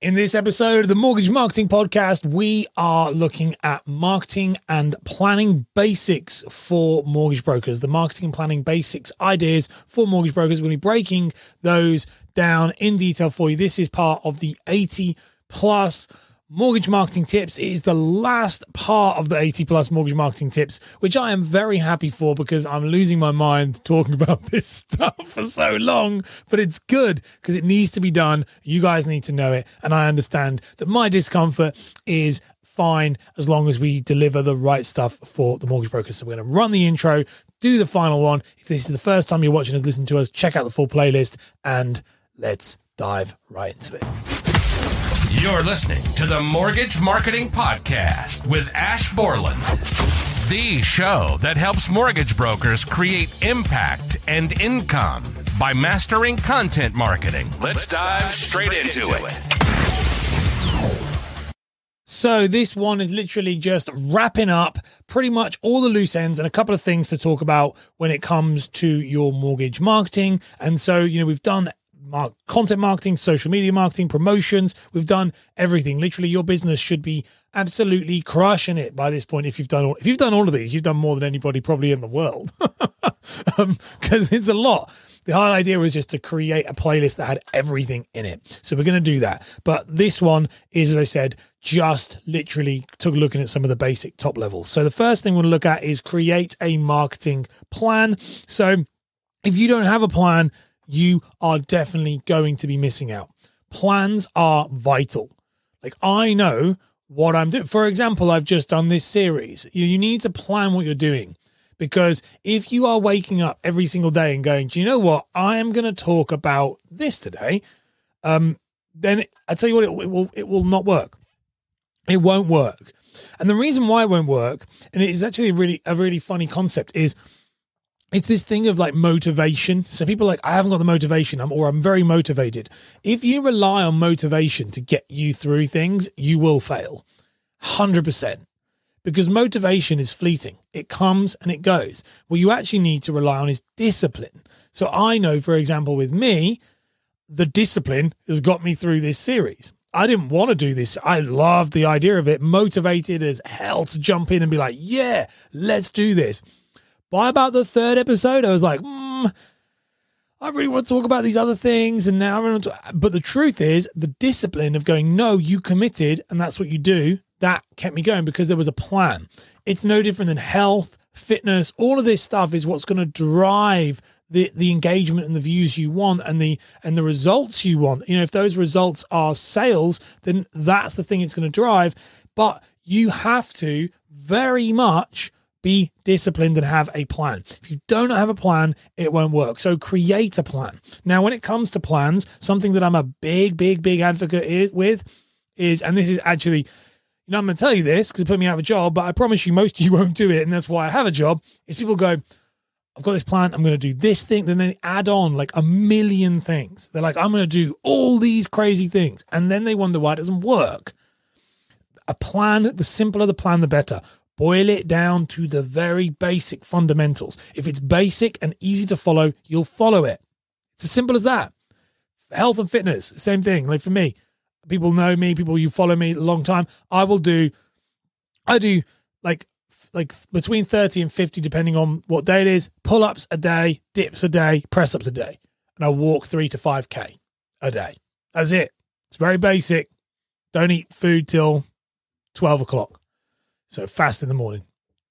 In this episode of the Mortgage Marketing Podcast, we are looking at marketing and planning basics for mortgage brokers. The marketing and planning basics ideas for mortgage brokers. We're going to be breaking those down in detail for you. This is part of the 80 plus mortgage marketing tips. Is the last part of the 80 plus mortgage marketing tips, which I am very happy for because I'm losing my mind talking about this stuff for so long. But it's good because it needs to be done. You guys need to know it. And I understand that my discomfort is fine as long as we deliver the right stuff for the mortgage brokers. So we're going to run the intro, do the final one. If this is the first time you're watching us, listening to us, check out the full playlist, and let's dive right into it. You're listening to the Mortgage Marketing Podcast with Ash Borland, the show that helps mortgage brokers create impact and income by mastering content marketing. Let's dive straight into it. So this one is literally just wrapping up pretty much all the loose ends and a couple of things to talk about when it comes to your mortgage marketing. And so, you know, we've done mar- content marketing, social media marketing, promotions. We've done everything. Literally, your business should be absolutely crushing it by this point. If you've done all, if you've done all of these, you've done more than anybody probably in the world, because um, it's a lot. The whole idea was just to create a playlist that had everything in it. So we're going to do that. But this one is, as I said, just literally took a looking at some of the basic top levels. So the first thing to look at is create a marketing plan. So if you don't have a plan, you are definitely going to be missing out. Plans are vital. Like I know what I'm doing. For example, I've just done this series. You, you need to plan what you're doing because if you are waking up every single day and going, do you know what? I am going to talk about this today. Um, then I tell you what, it, it will it will not work. It won't work. And the reason why it won't work, and it is actually really a really funny concept, is it's this thing of like motivation. So people like, I haven't got the motivation, or I'm very motivated. If you rely on motivation to get you through things, you will fail. 100%. Because motivation is fleeting. It comes and it goes. What you actually need to rely on is discipline. So I know, for example, with me, the discipline has got me through this series. I didn't want to do this. I loved the idea of it, motivated as hell to jump in and be like, yeah, let's do this. By about the third episode, I was like, mm, I really want to talk about these other things. And now I want to. But the truth is, the discipline of going, no, you committed, and that's what you do, that kept me going because there was a plan. It's no different than health, fitness, all of this stuff is what's going to drive the the engagement and the views you want and the and the results you want. You know, if those results are sales, then that's the thing it's going to drive. But you have to very much be disciplined and have a plan. If you don't have a plan, it won't work. So create a plan. Now, when it comes to plans, something that I'm a big, big, big advocate is, with is, and this is actually, you know, I'm going to tell you this because it put me out of a job, but I promise you most of you won't do it. And that's why I have a job is people go, I've got this plan. I'm going to do this thing. Then they add on like a million things. They're like, I'm going to do all these crazy things. And then they wonder why it doesn't work. A plan, the simpler the plan, the better. Boil it down to the very basic fundamentals. If it's basic and easy to follow, you'll follow it. It's as simple as that. Health and fitness, same thing. Like for me, people know me, people you follow me a long time. I will do, I do like like between 30 and 50 depending on what day it is pull-ups a day dips a day press ups a day and i walk 3 to 5k a day that's it it's very basic don't eat food till 12 o'clock so fast in the morning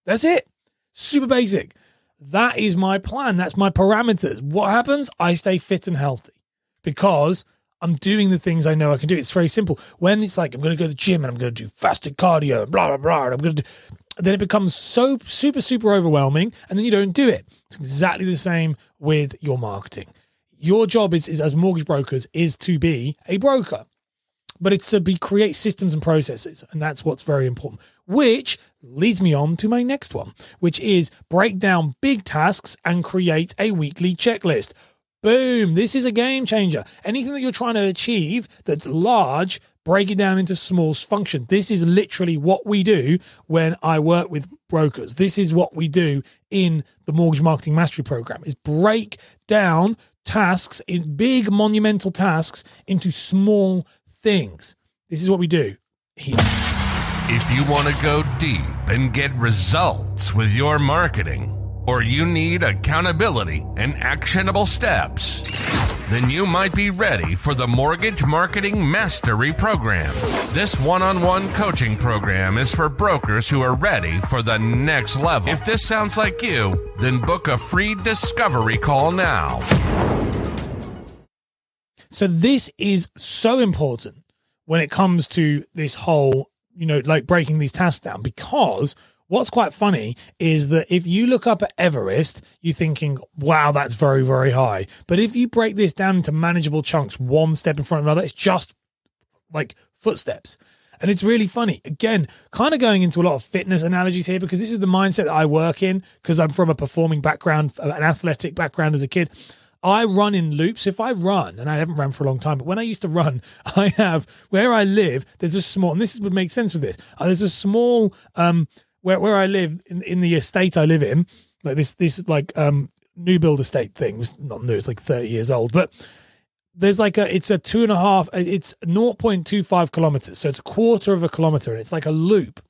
that's it super basic that is my plan that's my parameters what happens i stay fit and healthy because I'm doing the things I know I can do. It's very simple. When it's like I'm going to go to the gym and I'm going to do fasted cardio and blah blah blah, and I'm going to do, then it becomes so super super overwhelming, and then you don't do it. It's exactly the same with your marketing. Your job is, is as mortgage brokers is to be a broker, but it's to be create systems and processes, and that's what's very important. Which leads me on to my next one, which is break down big tasks and create a weekly checklist. Boom. This is a game changer. Anything that you're trying to achieve that's large, break it down into small functions. This is literally what we do when I work with brokers. This is what we do in the mortgage marketing mastery program is break down tasks in big monumental tasks into small things. This is what we do. If you want to go deep and get results with your marketing, or you need accountability and actionable steps, then you might be ready for the Mortgage Marketing Mastery Program. This one on one coaching program is for brokers who are ready for the next level. If this sounds like you, then book a free discovery call now. So, this is so important when it comes to this whole, you know, like breaking these tasks down because what's quite funny is that if you look up at Everest, you're thinking, wow, that's very, very high. But if you break this down into manageable chunks, one step in front of another, it's just like footsteps. And it's really funny. Again, kind of going into a lot of fitness analogies here because this is the mindset that I work in because I'm from a performing background, an athletic background as a kid. I run in loops. If I run, and I haven't run for a long time, but when I used to run, I have where I live, there's a small, and this would make sense with this. Uh, there's a small, um, where where I live in, in the estate I live in, like this this like um new build estate thing was not new, it's like 30 years old, but there's like a it's a two and a half it's 0.25 kilometers so it's a quarter of a kilometer and it's like a loop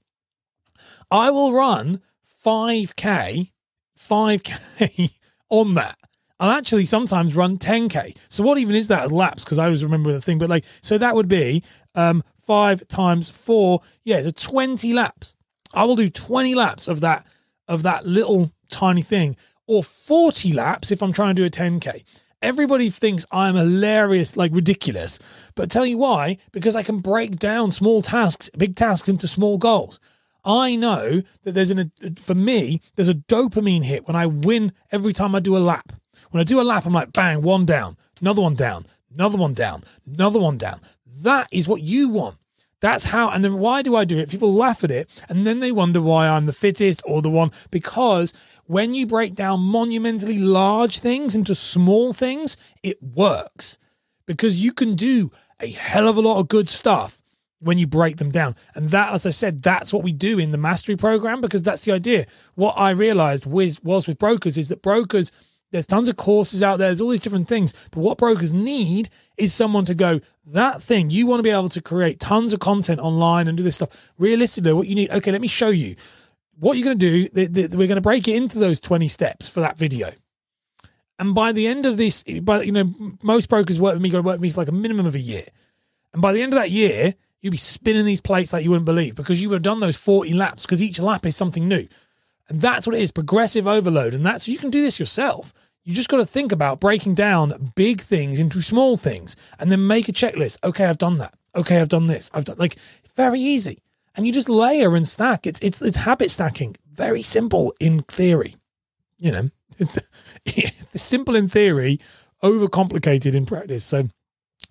i will run 5k 5k on that i'll actually sometimes run 10k so what even is that as laps because i always remember the thing but like so that would be um five times four yeah so 20 laps I will do 20 laps of that of that little tiny thing or 40 laps if I'm trying to do a 10k. Everybody thinks I'm hilarious, like ridiculous. But tell you why? Because I can break down small tasks, big tasks into small goals. I know that there's an for me, there's a dopamine hit when I win every time I do a lap. When I do a lap, I'm like, bang, one down, another one down, another one down, another one down. That is what you want. That's how, and then why do I do it? People laugh at it, and then they wonder why I'm the fittest or the one. Because when you break down monumentally large things into small things, it works. Because you can do a hell of a lot of good stuff when you break them down. And that, as I said, that's what we do in the mastery program because that's the idea. What I realized was, was with brokers is that brokers there's tons of courses out there. There's all these different things. But what brokers need is someone to go, that thing, you want to be able to create tons of content online and do this stuff. Realistically, what you need, okay, let me show you. What you're going to do, we're going to break it into those 20 steps for that video. And by the end of this, by you know, most brokers work with me, to work with me for like a minimum of a year. And by the end of that year, you'll be spinning these plates like you wouldn't believe because you would have done those 40 laps because each lap is something new. And that's what it is progressive overload. And that's, you can do this yourself. You just got to think about breaking down big things into small things and then make a checklist. Okay, I've done that. Okay, I've done this. I've done like very easy. And you just layer and stack. It's it's it's habit stacking. Very simple in theory. You know, simple in theory, overcomplicated in practice. So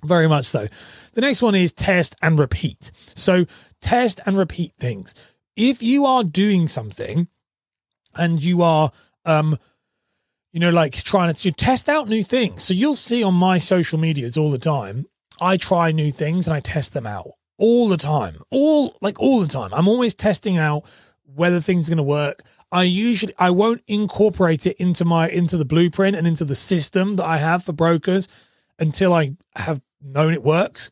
very much so. The next one is test and repeat. So test and repeat things. If you are doing something and you are um you know like trying to, test out new things. So you'll see on my social medias all the time i try new things and i test them out all the time. All like all the time. I'm always testing out whether things are going to work. I usually i won't incorporate it into my into the blueprint and into the system that i have for brokers until i have known it works.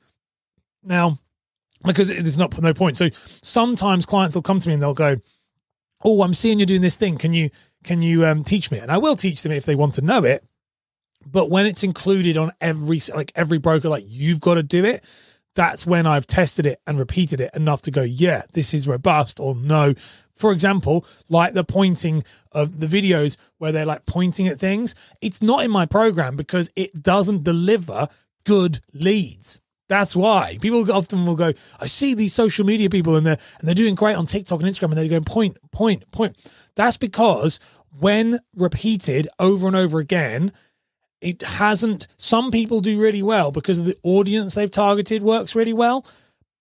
Now because there's not no point. So sometimes clients will come to me and they'll go oh, I'm seeing you're doing this thing. Can you can you um, teach me? And I will teach them if they want to know it. But when it's included on every like every broker, like you've got to do it. That's when I've tested it and repeated it enough to go, yeah, this is robust, or no. For example, like the pointing of the videos where they're like pointing at things, it's not in my program because it doesn't deliver good leads. That's why people often will go. I see these social media people and they're and they're doing great on TikTok and Instagram, and they're going point, point, point. That's because when repeated over and over again, it hasn't. Some people do really well because of the audience they've targeted works really well,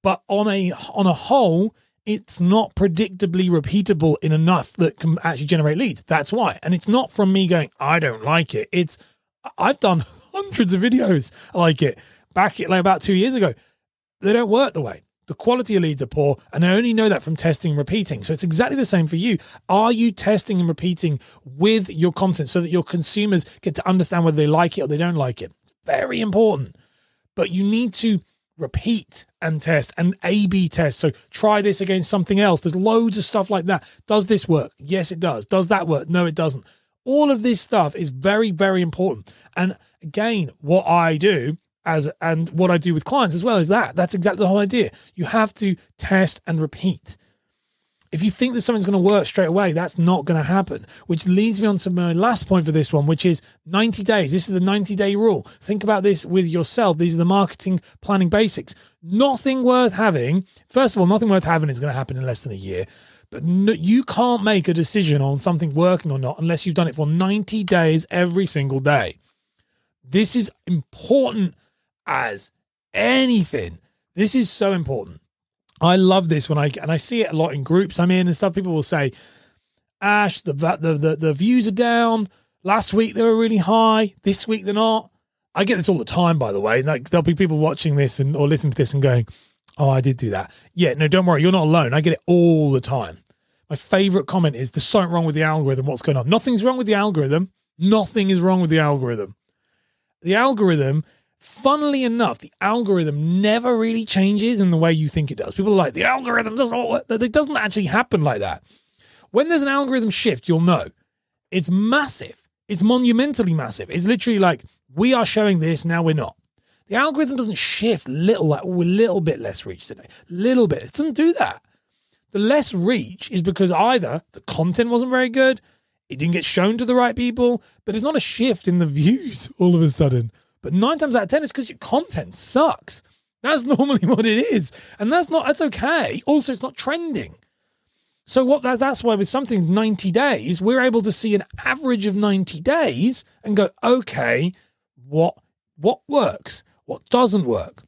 but on a on a whole, it's not predictably repeatable in enough that can actually generate leads. That's why, and it's not from me going, I don't like it. It's I've done hundreds of videos like it back like about two years ago, they don't work the way. The quality of leads are poor, and I only know that from testing and repeating. So it's exactly the same for you. Are you testing and repeating with your content so that your consumers get to understand whether they like it or they don't like it? Very important. But you need to repeat and test and A B test. So try this against something else. There's loads of stuff like that. Does this work? Yes, it does. Does that work? No, it doesn't. All of this stuff is very, very important. And again, what I do as and what I do with clients as well is that. That's exactly the whole idea. You have to test and repeat. If you think that something's going to work straight away, that's not going to happen. Which leads me on to my last point for this one, which is 90 days. This is the 90 day rule. Think about this with yourself. These are the marketing planning basics. Nothing worth having. First of all, nothing worth having is going to happen in less than a year. But no, you can't make a decision on something working or not unless you've done it for 90 days every single day. This is important as anything. This is so important. I love this when I and I see it a lot in groups I'm in and stuff. People will say, "Ash, the the the, the views are down. Last week they were really high. This week they're not." I get this all the time, by the way. Like there'll be people watching this and or listening to this and going, "Oh, I did do that." Yeah, no, don't worry, you're not alone. I get it all the time. My favorite comment is, "There's something wrong with the algorithm. What's going on?" Nothing's wrong with the algorithm. Nothing is wrong with the algorithm. The algorithm funnily enough, the algorithm never really changes in the way you think it does. People are like, the algorithm doesn't. It doesn't actually happen like that. When there's an algorithm shift, you'll know. It's massive. It's monumentally massive. It's literally like, we are showing this, now we're not. The algorithm doesn't shift little, like, we're a little bit less reach today. Little bit. It doesn't do that. The less reach is because either the content wasn't very good, it didn't get shown to the right people, but it's not a shift in the views all of a sudden. But nine times out of ten, it's because your content sucks. That's normally what it is, and that's not that's okay. Also, it's not trending. So what that, that's why with something 90 days, we're able to see an average of 90 days and go, okay, what what works, what doesn't work.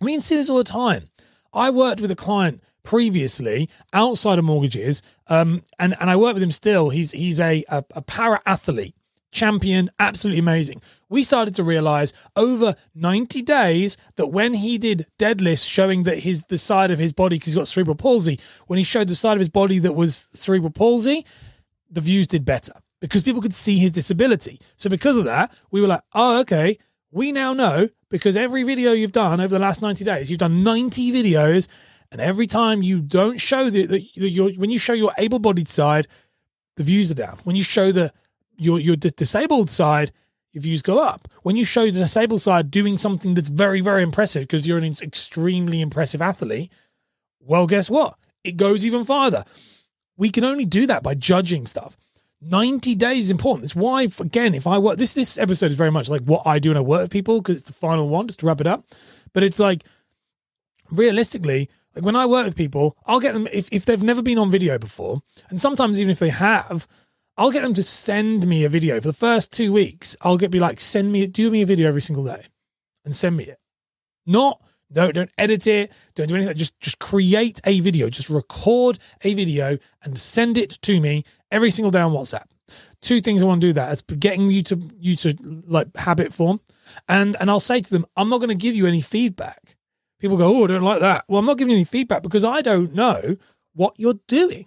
We can see this all the time. I worked with a client previously outside of mortgages, um, and and I work with him still. He's he's a a, a para athlete champion, absolutely amazing. We started to realize over 90 days that when he did deadlifts showing that his the side of his body because he's got cerebral palsy, when he showed the side of his body that was cerebral palsy, the views did better because people could see his disability. So because of that, we were like, "Oh, okay, we now know because every video you've done over the last 90 days, you've done 90 videos and every time you don't show the, the, the when you show your able-bodied side, the views are down. When you show the your your disabled side, your views go up. When you show the disabled side doing something that's very very impressive because you're an extremely impressive athlete, well, guess what? It goes even farther. We can only do that by judging stuff. 90 days important. It's why, again, if I work, this this episode is very much like what I do when I work with people because it's the final one, just to wrap it up. But it's like, realistically, like when I work with people, I'll get them if, if they've never been on video before, and sometimes even if they have, I'll get them to send me a video for the first two weeks. I'll get be like, send me, do me a video every single day, and send me it. Not no, don't edit it. Don't do anything. Just just create a video. Just record a video and send it to me every single day on WhatsApp. Two things I want to do that as getting you to you to like habit form, and and I'll say to them, I'm not going to give you any feedback. People go, oh, I don't like that. Well, I'm not giving you any feedback because I don't know what you're doing.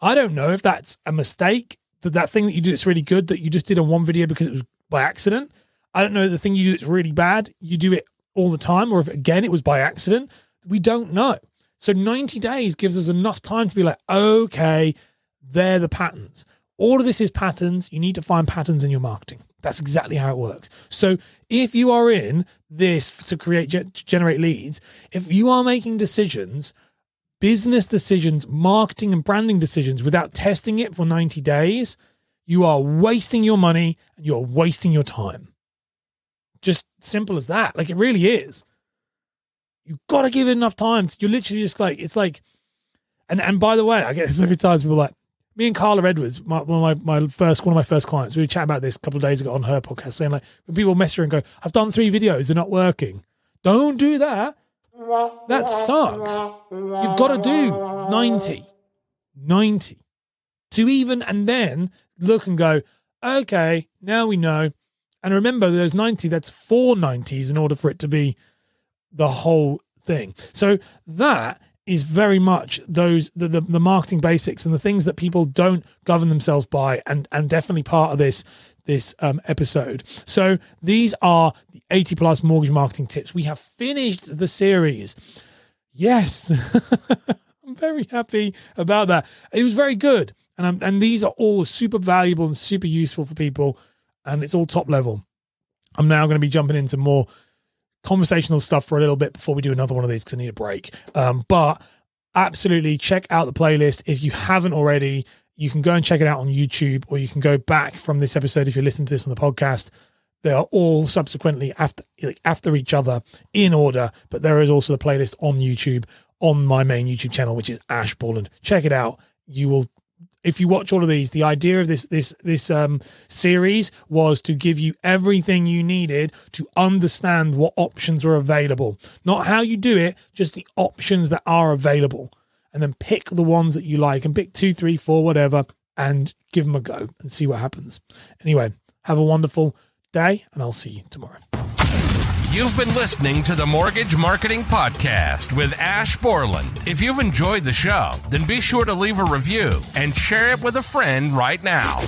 I don't know if that's a mistake, that that thing that you do that's really good that you just did on one video because it was by accident. I don't know the thing you do that's really bad, you do it all the time, or if again it was by accident. We don't know. So 90 days gives us enough time to be like, okay, they're the patterns. All of this is patterns. You need to find patterns in your marketing. That's exactly how it works. So if you are in this to create, generate leads, if you are making decisions business decisions, marketing and branding decisions without testing it for 90 days, you are wasting your money and you're wasting your time. Just simple as that. Like it really is. You've got to give it enough time. You're literally just like, it's like, and and by the way, I get this every time people like, me and Carla Edwards, my, one of my, my first one of my first clients, we were chatting about this a couple of days ago on her podcast, saying like when people mess her and go, I've done three videos, they're not working. Don't do that. That sucks. You've got to do 90. 90. To even, and then look and go, okay, now we know. And remember, there's 90, that's four 90s in order for it to be the whole thing. So that is very much those the, the, the marketing basics and the things that people don't govern themselves by and and definitely part of this this um, episode so these are 80 plus mortgage marketing tips. We have finished the series. Yes. I'm very happy about that. It was very good. And, I'm, and these are all super valuable and super useful for people. And it's all top level. I'm now going to be jumping into more conversational stuff for a little bit before we do another one of these because I need a break. Um, but absolutely check out the playlist if you haven't already. You can go and check it out on YouTube, or you can go back from this episode if you're listening to this on the podcast. They are all subsequently after like after each other in order, but there is also the playlist on YouTube on my main YouTube channel, which is Ash Borland. Check it out. You will if you watch all of these, the idea of this this this um, series was to give you everything you needed to understand what options are available, not how you do it, just the options that are available, and then pick the ones that you like and pick two, three, four, whatever, and give them a go and see what happens. Anyway, have a wonderful day, and I'll see you tomorrow. You've been listening to the Mortgage Marketing Podcast with Ash Borland. If you've enjoyed the show, then be sure to leave a review and share it with a friend right now.